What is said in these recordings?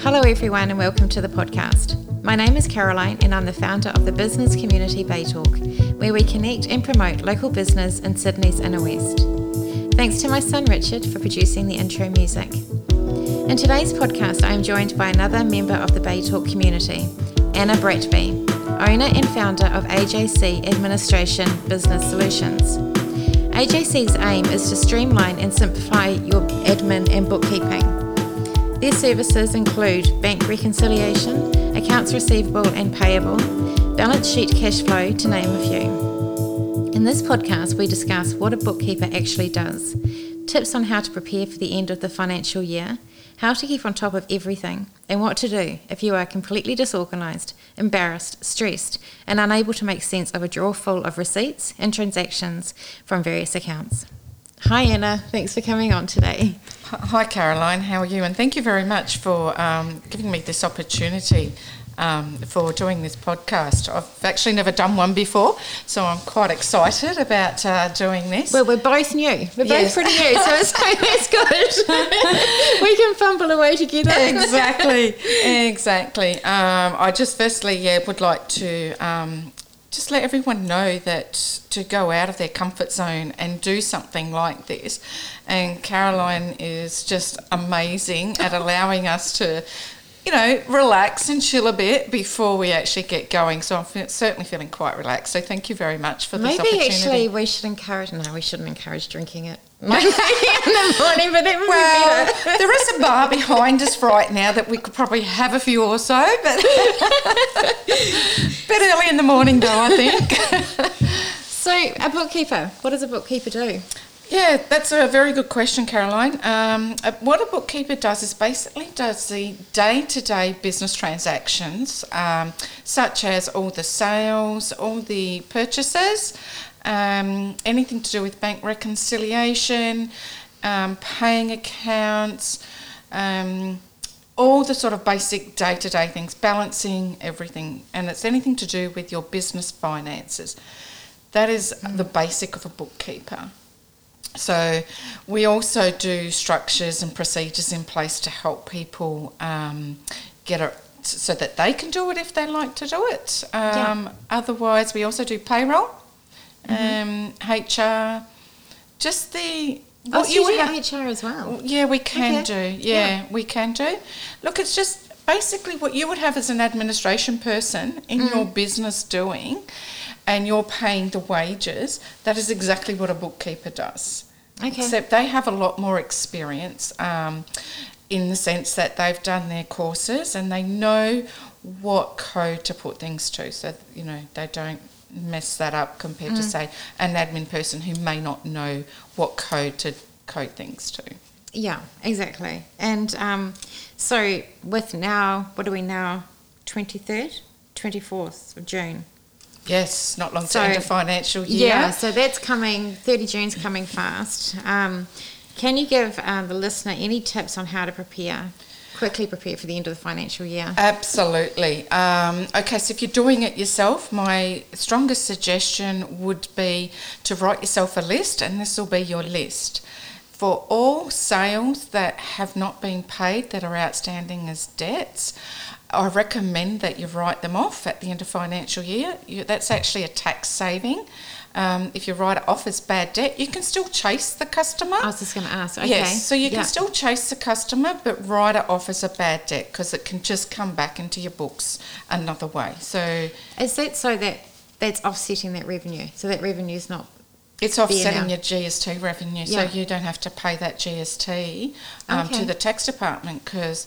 Hello, everyone, and welcome to the podcast. My name is Caroline, and I'm the founder of the business community Bay Talk, where we connect and promote local business in Sydney's inner west. Thanks to my son Richard for producing the intro music. In today's podcast, I am joined by another member of the Bay Talk community, Anna Bratby, owner and founder of AJC Administration Business Solutions. AJC's aim is to streamline and simplify your admin and bookkeeping. Their services include bank reconciliation, accounts receivable and payable, balance sheet cash flow, to name a few. In this podcast, we discuss what a bookkeeper actually does, tips on how to prepare for the end of the financial year, how to keep on top of everything, and what to do if you are completely disorganised, embarrassed, stressed, and unable to make sense of a drawer full of receipts and transactions from various accounts. Hi, Anna. Thanks for coming on today. Hi, Caroline. How are you? And thank you very much for um, giving me this opportunity um, for doing this podcast. I've actually never done one before, so I'm quite excited about uh, doing this. Well, we're both new. We're yes. both pretty new, so it's, it's good. we can fumble away together. exactly, exactly. Um, I just firstly, yeah, would like to um, just let everyone know that to go out of their comfort zone and do something like this. And Caroline is just amazing at allowing us to, you know, relax and chill a bit before we actually get going. So I'm certainly feeling quite relaxed. So thank you very much for this opportunity. Maybe actually we should encourage. No, we shouldn't encourage drinking it. in the morning, but it would well, be there is a bar behind us right now that we could probably have a few or so, but a bit early in the morning though, I think. so, a bookkeeper, what does a bookkeeper do? Yeah, that's a very good question, Caroline. Um, uh, what a bookkeeper does is basically does the day-to-day business transactions, um, such as all the sales, all the purchases, um, anything to do with bank reconciliation, um, paying accounts, um, all the sort of basic day to day things, balancing everything, and it's anything to do with your business finances. That is mm. the basic of a bookkeeper. So, we also do structures and procedures in place to help people um, get it so that they can do it if they like to do it. Um, yeah. Otherwise, we also do payroll mm-hmm. um, HR, just the oh, what oh, you, you have HR as well. Yeah, we can okay. do. Yeah, yeah, we can do. Look, it's just basically what you would have as an administration person in mm. your business doing, and you're paying the wages. That is exactly what a bookkeeper does. Okay. Except they have a lot more experience. Um, in the sense that they've done their courses and they know what code to put things to so you know they don't mess that up compared mm. to say an admin person who may not know what code to code things to. Yeah, exactly. And um, so with now, what are we now? Twenty third, twenty fourth of June. Yes, not long so, to end a financial year. Yeah, so that's coming. Thirty June's coming fast. Um, can you give uh, the listener any tips on how to prepare quickly prepare for the end of the financial year? Absolutely. Um, okay, so if you're doing it yourself, my strongest suggestion would be to write yourself a list, and this will be your list. For all sales that have not been paid that are outstanding as debts, I recommend that you write them off at the end of financial year. You, that's actually a tax saving. Um, if you write it off as bad debt, you can still chase the customer. I was just going to ask. Okay. Yes, so you can still chase the customer, but write it off as a bad debt because it can just come back into your books another way. So is that so that that's offsetting that revenue? So that revenue is not. It's offsetting your GST revenue, yeah. so you don't have to pay that GST um, okay. to the tax department because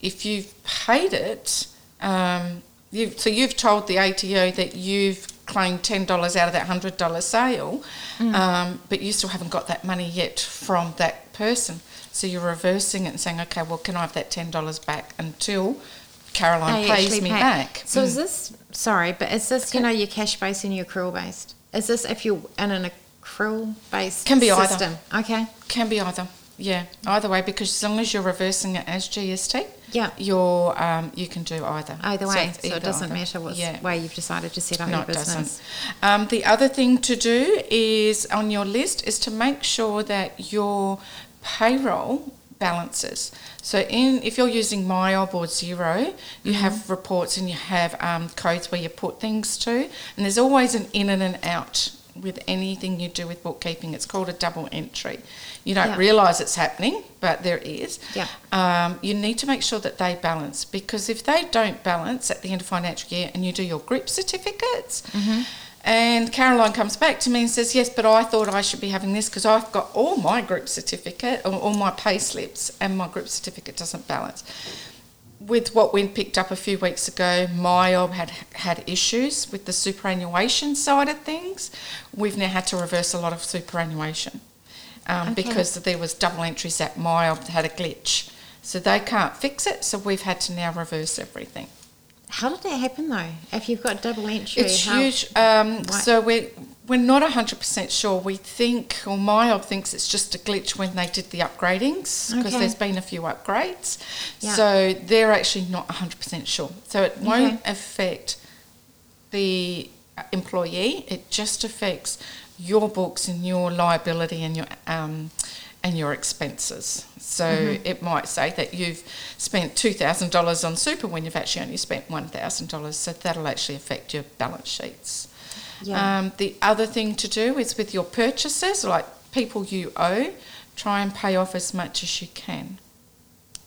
if you've paid it, um, you've, so you've told the ATO that you've claimed $10 out of that $100 sale, mm. um, but you still haven't got that money yet from that person. So you're reversing it and saying, okay, well, can I have that $10 back until Caroline pays me pay. back? So mm. is this, sorry, but is this, okay. you know, your cash based and your accrual based? Is this if you're in an accrual based Can be system? either. Okay. Can be either. Yeah, either way, because as long as you're reversing it as GST, yeah, you're um, you can do either. Either way, so, so it doesn't either. matter what yeah. way you've decided to set up no, your business. Um, the other thing to do is on your list is to make sure that your payroll balances. So in if you're using MYOB or Xero, you have reports and you have um, codes where you put things to, and there's always an in and an out with anything you do with bookkeeping. It's called a double entry. You don't Yeah. realise it's happening, but there is. Yeah. Um, you need to make sure that they balance because if they don't balance at the end of financial year and you do your group certificates, and Caroline comes back to me and says, Yes, but I thought I should be having this because I've got all my group certificate, all my pay slips, and my group certificate doesn't balance. With what we picked up a few weeks ago, MYOB had had issues with the superannuation side of things. We've now had to reverse a lot of superannuation um, Okay. because there was double entries at MYOB that had a glitch. So they can't fix it, so we've had to now reverse everything. How did that happen though? If you've got double entry, It's how- huge. Um, so we're we're not hundred percent sure. We think, or MYOB thinks it's just a glitch when they did the upgradings because Okay. there's been a few upgrades. Yeah. So they're actually not hundred percent sure. So it won't Okay. affect the employee. It just affects your books and your liability and your um, and your expenses. So Mm-hmm. it might say that you've spent two thousand dollars on super when you've actually only spent one thousand dollars. So that'll actually affect your balance sheets. Yeah. Um, the other thing to do is with your purchases, like people you owe, try and pay off as much as you can.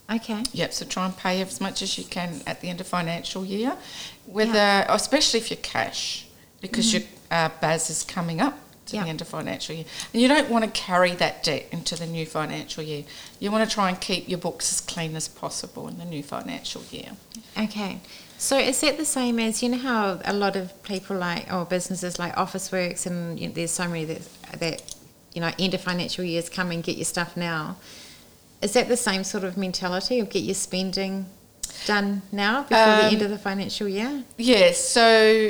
okay. Yep, so try and pay as much as you can at the end of financial year, whether especially if you're cash, because your uh, BAS is coming up to Yeah. the end of financial year, and you don't want to carry that debt into the new financial year. You want to try and keep your books as clean as possible in the new financial year. Okay. So is that the same as you know how a lot of people like or businesses like Officeworks and you know, there's so many that that you know end of financial years come and get your stuff now. Is that the same sort of mentality of get your spending done now before the end Um, of the financial year? Yes, so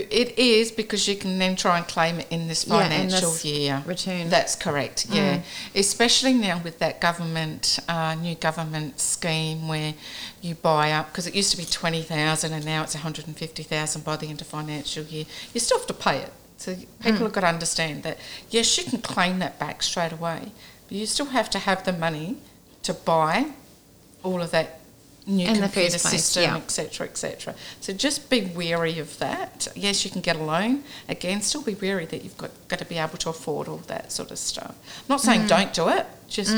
it is because you can then try and claim it in this Yeah, in financial this year. return. That's correct, yeah. Mm. Especially now with that government, uh, new government scheme where you buy up, because it used to be 20000 and now it's 150000 by the end of financial year. You still have to pay it. So people Mm. have got to understand that, yes, you can claim that back straight away, but you still have to have the money to buy all of that new In the computer system, yeah. etc., etc. So just be wary of that. Yes, you can get a loan. Again, still be wary that you've got, got to be able to afford all that sort of stuff. I'm not Mm. saying don't do it. Just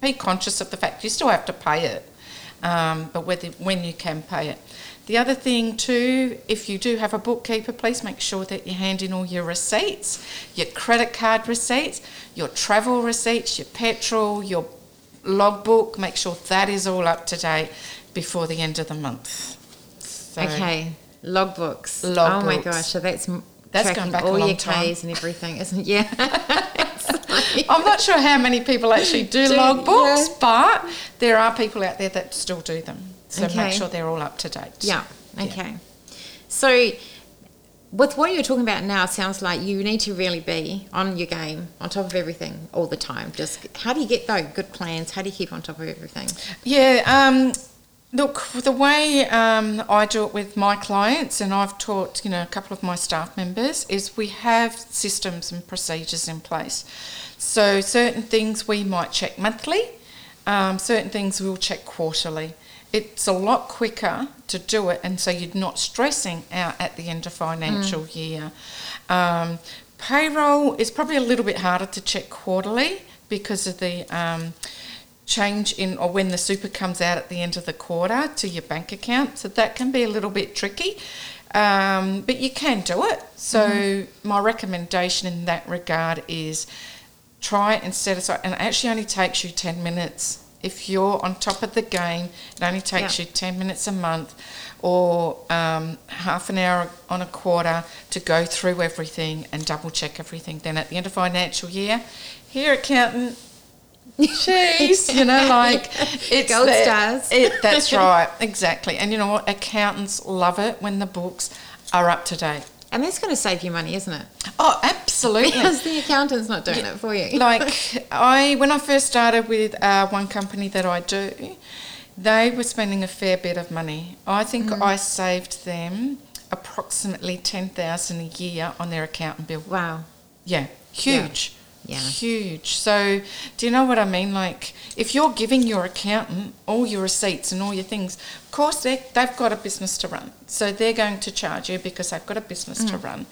be conscious of the fact you still have to pay it, um, but whether when you can pay it. The other thing too, if you do have a bookkeeper, please make sure that you hand in all your receipts, your credit card receipts, your travel receipts, your petrol, your logbook. Make sure that is all up to date before the end of the month. So- okay. Logbooks. Logbooks. Oh my gosh. So that's That's going back a all long your time. Ks and everything, isn't it? Yeah. I'm not sure how many people actually do, Do- logbooks, yeah. but there are people out there that still do them. So Okay. make sure they're all up to date. Yeah. Okay. So, with what you're talking about now, sounds like you need to really be on your game, on top of everything all the time. Just how do you get those good plans? How do you keep on top of everything? Yeah. Um, look, the way um, I do it with my clients, and I've taught you know a couple of my staff members, is we have systems and procedures in place. So certain things we might check monthly, um, certain things we'll check quarterly. It's a lot quicker to do it, and so you're not stressing out at the end of financial year. Um, payroll is probably a little bit harder to check quarterly because of the um, change in or when the super comes out at the end of the quarter to your bank account. So that can be a little bit tricky. Um, but you can do it. So my recommendation in that regard is try and set aside and it actually only takes you 10 minutes. If you're on top of the game, it only takes Yeah. you 10 minutes a month or um, half an hour on a quarter to go through everything and double check everything. Then at the end of financial year, here accountant, Jeez, you know, like it's Gold that- stars. It, that's right, exactly. And you know what? Accountants love it when the books are up to date. And that's going to save you money, isn't it? Oh, absolutely. Because the accountant's not doing it for you. like I, when I first started with uh, one company that I do, they were spending a fair bit of money. I think Mm. I saved them approximately ten thousand a year on their accountant bill. wow. Yeah, huge. Yeah. Huge. So, do you know what I mean? Like, if you're giving your accountant all your receipts and all your things, of course they they've got a business to run, so they're going to charge you because they've got a business to run.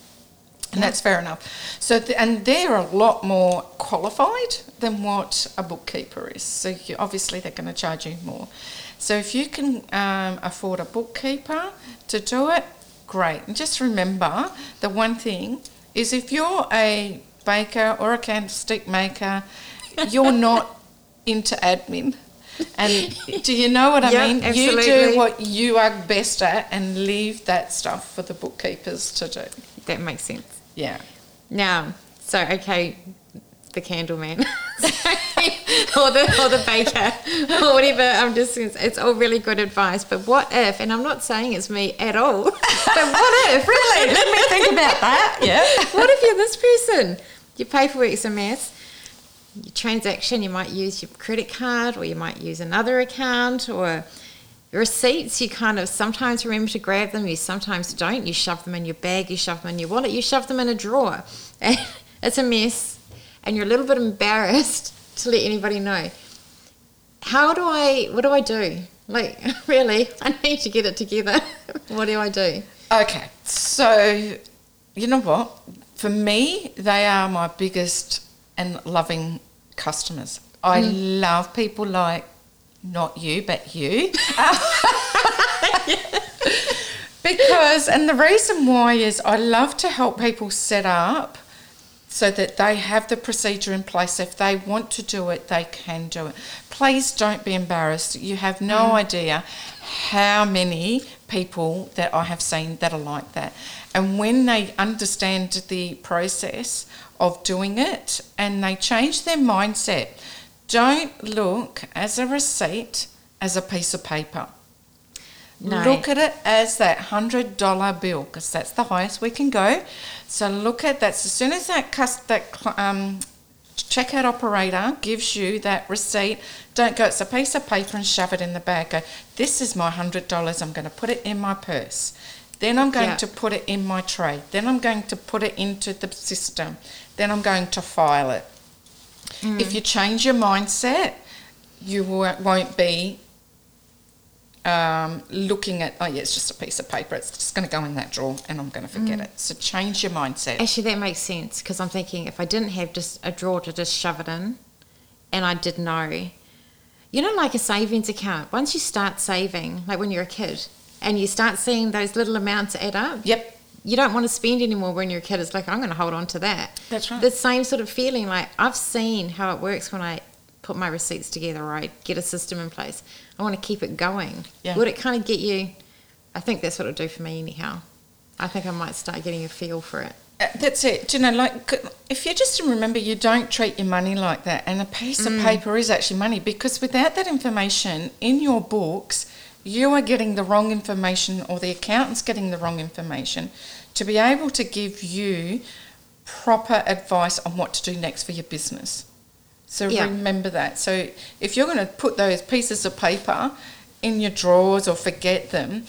And that's fair enough. So, th- and they're a lot more qualified than what a bookkeeper is. So, you, obviously, they're going to charge you more. So, if you can um, afford a bookkeeper to do it, great. And just remember the one thing is if you're a baker or a candlestick maker, you're not into admin. And do you know what I Yep, mean? You do what you are best at and leave that stuff for the bookkeepers to do. That makes sense. Yeah. Now, so okay, the candle man, or the or the baker, or whatever. I'm just it's all really good advice. But what if? And I'm not saying it's me at all. But what if? Really? Let me think about that. Yeah. what if you're this person? Your paperwork's a mess. Your transaction, you might use your credit card, or you might use another account, or receipts. You kind of sometimes remember to grab them. You sometimes don't. You shove them in your bag. You shove them in your wallet. You shove them in a drawer. It's a mess, and you're a little bit embarrassed to let anybody know. How do I? What do I do? Like, really, I need to get it together. what do I do? Okay. So, you know what? For me, they are my biggest and loving customers. I mm. love people like not you, but you. because, and the reason why is I love to help people set up so that they have the procedure in place. If they want to do it, they can do it. Please don't be embarrassed. You have no mm. idea how many people that I have seen that are like that. And when they understand the process of doing it and they change their mindset, don't look as a receipt as a piece of paper. No. Look at it as that hundred dollar bill because that's the highest we can go. So look at that. As soon as that cus- that um, checkout operator gives you that receipt, don't go. It's a piece of paper and shove it in the bag. Go. This is my hundred dollars. I'm going to put it in my purse. Then I'm going Yeah. to put it in my tray. Then I'm going to put it into the system. Then I'm going to file it. If mm. you change your mindset, you won't be um, looking at, oh, yeah, it's just a piece of paper. It's just going to go in that drawer and I'm going to forget it. So change your mindset. Actually, that makes sense because I'm thinking if I didn't have just a drawer to just shove it in, and I did know, you know, like a savings account. Once you start saving, like when you're a kid, and you start seeing those little amounts add up, Yep. you don't want to spend anymore when you're a kid. It's like I'm going to hold on to that. That's right. The same sort of feeling. Like I've seen how it works when I put my receipts together. Or I get a system in place. I want to keep it going. Yeah. Would it kind of get you? I think that's what it'll do for me anyhow. I think I might start getting a feel for it. Uh, That's it. Do you know, like, if you just remember, you don't treat your money like that, and a piece of paper is actually money because without that information in your books, you are getting the wrong information, or the accountant's getting the wrong information to be able to give you proper advice on what to do next for your business. So Yeah. remember that. So if you're going to put those pieces of paper in your drawers or forget them,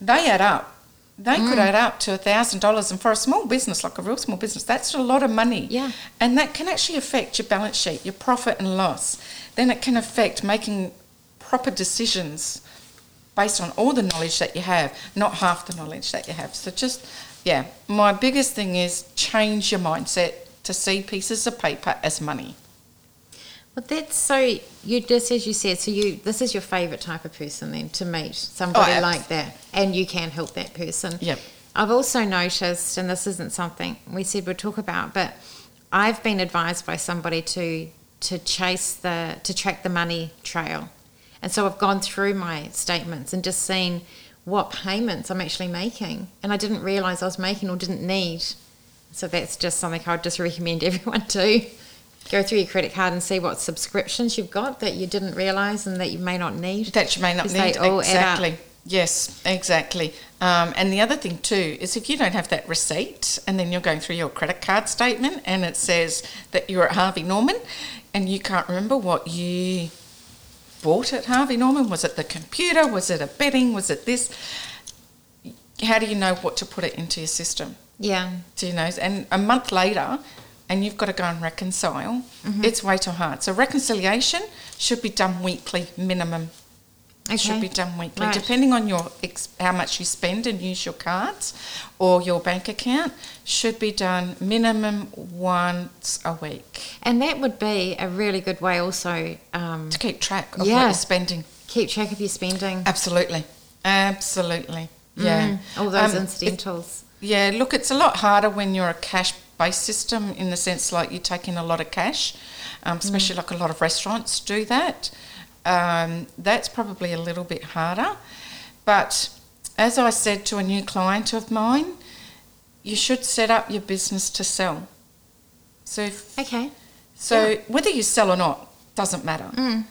they add up. They could Mm. add up to a thousand dollars, and for a small business, like a real small business, that's a lot of money. Yeah. and that can actually affect your balance sheet, your profit and loss. Then it can affect making proper decisions based on all the knowledge that you have, not half the knowledge that you have. So just, yeah, my biggest thing is change your mindset to see pieces of paper as money. Well, that's so. You just as you said. So you, this is your favourite type of person then to meet somebody Oh, like that, and you can help that person. Yep. I've also noticed, and this isn't something we said we'd talk about, but I've been advised by somebody to to chase the to track the money trail, and so I've gone through my statements and just seen what payments I'm actually making, and I didn't realise I was making or didn't need. So that's just something I would just recommend everyone do. Go through your credit card and see what subscriptions you've got that you didn't realise and that you may not need. That you may not need. all add up. Exactly. Yes, exactly. Um, and the other thing too is if you don't have that receipt and then you're going through your credit card statement and it says that you're at Harvey Norman and you can't remember what you bought at Harvey Norman, was it the computer? Was it a bedding? Was it this? How do you know what to put it into your system? Yeah. Do you know? And a month later, and you've got to go and reconcile, Mm-hmm. it's way too hard. So reconciliation should be done weekly minimum. Okay. Should be done weekly, Right. depending on your ex- how much you spend and use your cards or your bank account. Should be done minimum once a week And that would be a really good way also um, to keep track of what you're spending. keep track of your spending. Absolutely, absolutely, yeah. Mm, all those Um, it- incidentals. Yeah, look, it's a lot harder when you're a cash based system in the sense like you take in a lot of cash, um, especially like a lot of restaurants do that. Um, that's probably a little bit harder. But as I said to a new client of mine, you should set up your business to sell. So, if, Okay. so whether you sell or not doesn't matter Mm.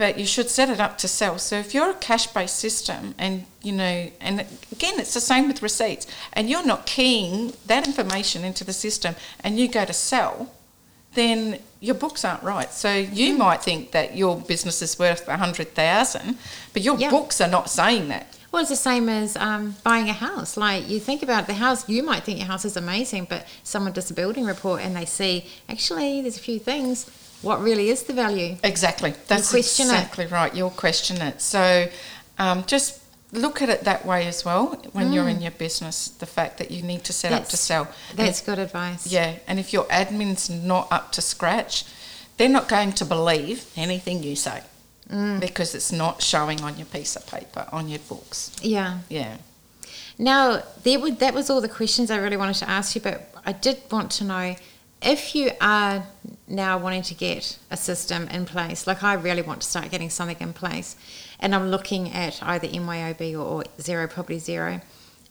But you should set it up to sell. So if you're a cash based system and you know, and again, it's the same with receipts, and you're not keying that information into the system and you go to sell, then your books aren't right. So you might think that your business is worth a hundred thousand, but your Yeah. books are not saying that. Well, it's the same as um, buying a house. Like you think about the house, you might think your house is amazing, but someone does a building report and they see actually there's a few things. What really is the value? Exactly. That's question it. exactly right. You'll question it. So um, just look at it that way as well when you're in your business. The fact that you need to set up to That's- sell. And That's good advice. Yeah, and if your admin's not up to scratch, they're not going to believe anything you say Mm. because it's not showing on your piece of paper, on your books. Yeah. Yeah. Now, there would, that was all the questions I really wanted to ask you, but I did want to know if you are now wanting to get a system in place, like I really want to start getting something in place, and I'm looking at either MYOB or, or Xero Property Xero,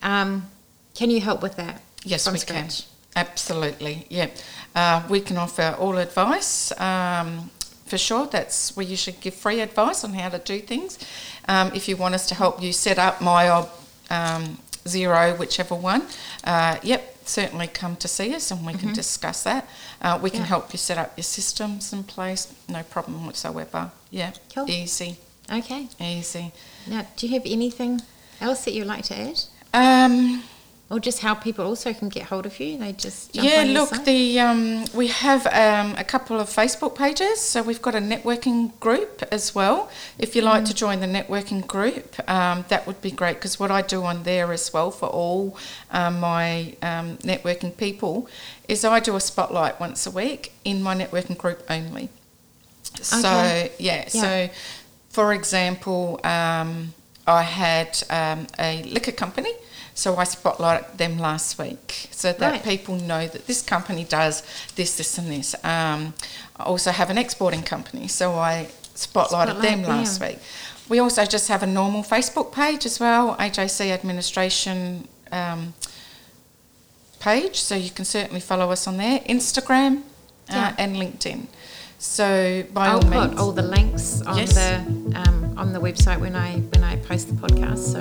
um, can you help with that? Yes, we scratch? can. Absolutely, yeah. Uh, we can offer all advice. Um, for sure, that's we usually give free advice on how to do things. Um, if you want us to help you set up my um, Xero, whichever one, uh, yep, certainly come to see us and we can discuss that. Uh, we can Yeah. help you set up your systems in place, no problem whatsoever. Yeah, Cool. easy, Okay. easy. Now, do you have anything else that you'd like to add? Um, Or just how people also can get hold of you? They just jump yeah, look, the um, we have um, a couple of Facebook pages, so we've got a networking group as well. If you like to join the networking group, um, that would be great because what I do on there as well for all um, my um, networking people is I do a spotlight once a week in my networking group only. So Okay. yeah, Yeah. so for example, um, I had um, a liquor company. So I spotlighted them last week so that Right. people know that this company does this, this, and this. Um, I also have an exporting company, so I spotlighted Spotlight them last them. week. We also just have a normal Facebook page as well, AJC Administration um, page, so you can certainly follow us on there. Instagram uh, Yeah. and LinkedIn. So by I'll all put means, all the links on Yes. the um, on the website when I when I post the podcast, so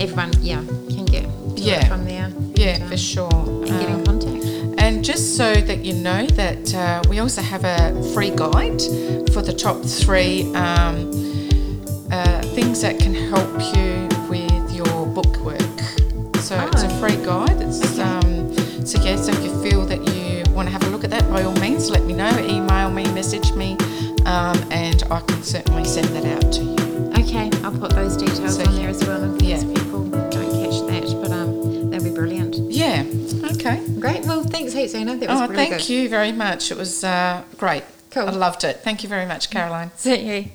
everyone yeah can get Yeah. from there. yeah, and, for um, sure. And get in Um, contact. And just so that you know that uh, we also have a free guide for the top three um, uh, things that can help you with your book work. So it's a Oh. free guide. It's, Okay. um, so yeah, so if you feel that you want to have a look at that, by all means, let me know. Email message me, um, and I can certainly send that out to you. Okay, I'll put those details So, on there as well in case yeah. people don't catch that. But um, that'd be brilliant. Yeah. Okay. Great. Well, thanks heaps, Anna. That was Oh, really thank good. you very much. It was uh, great. Cool. I loved it. Thank you very much, Caroline. See you.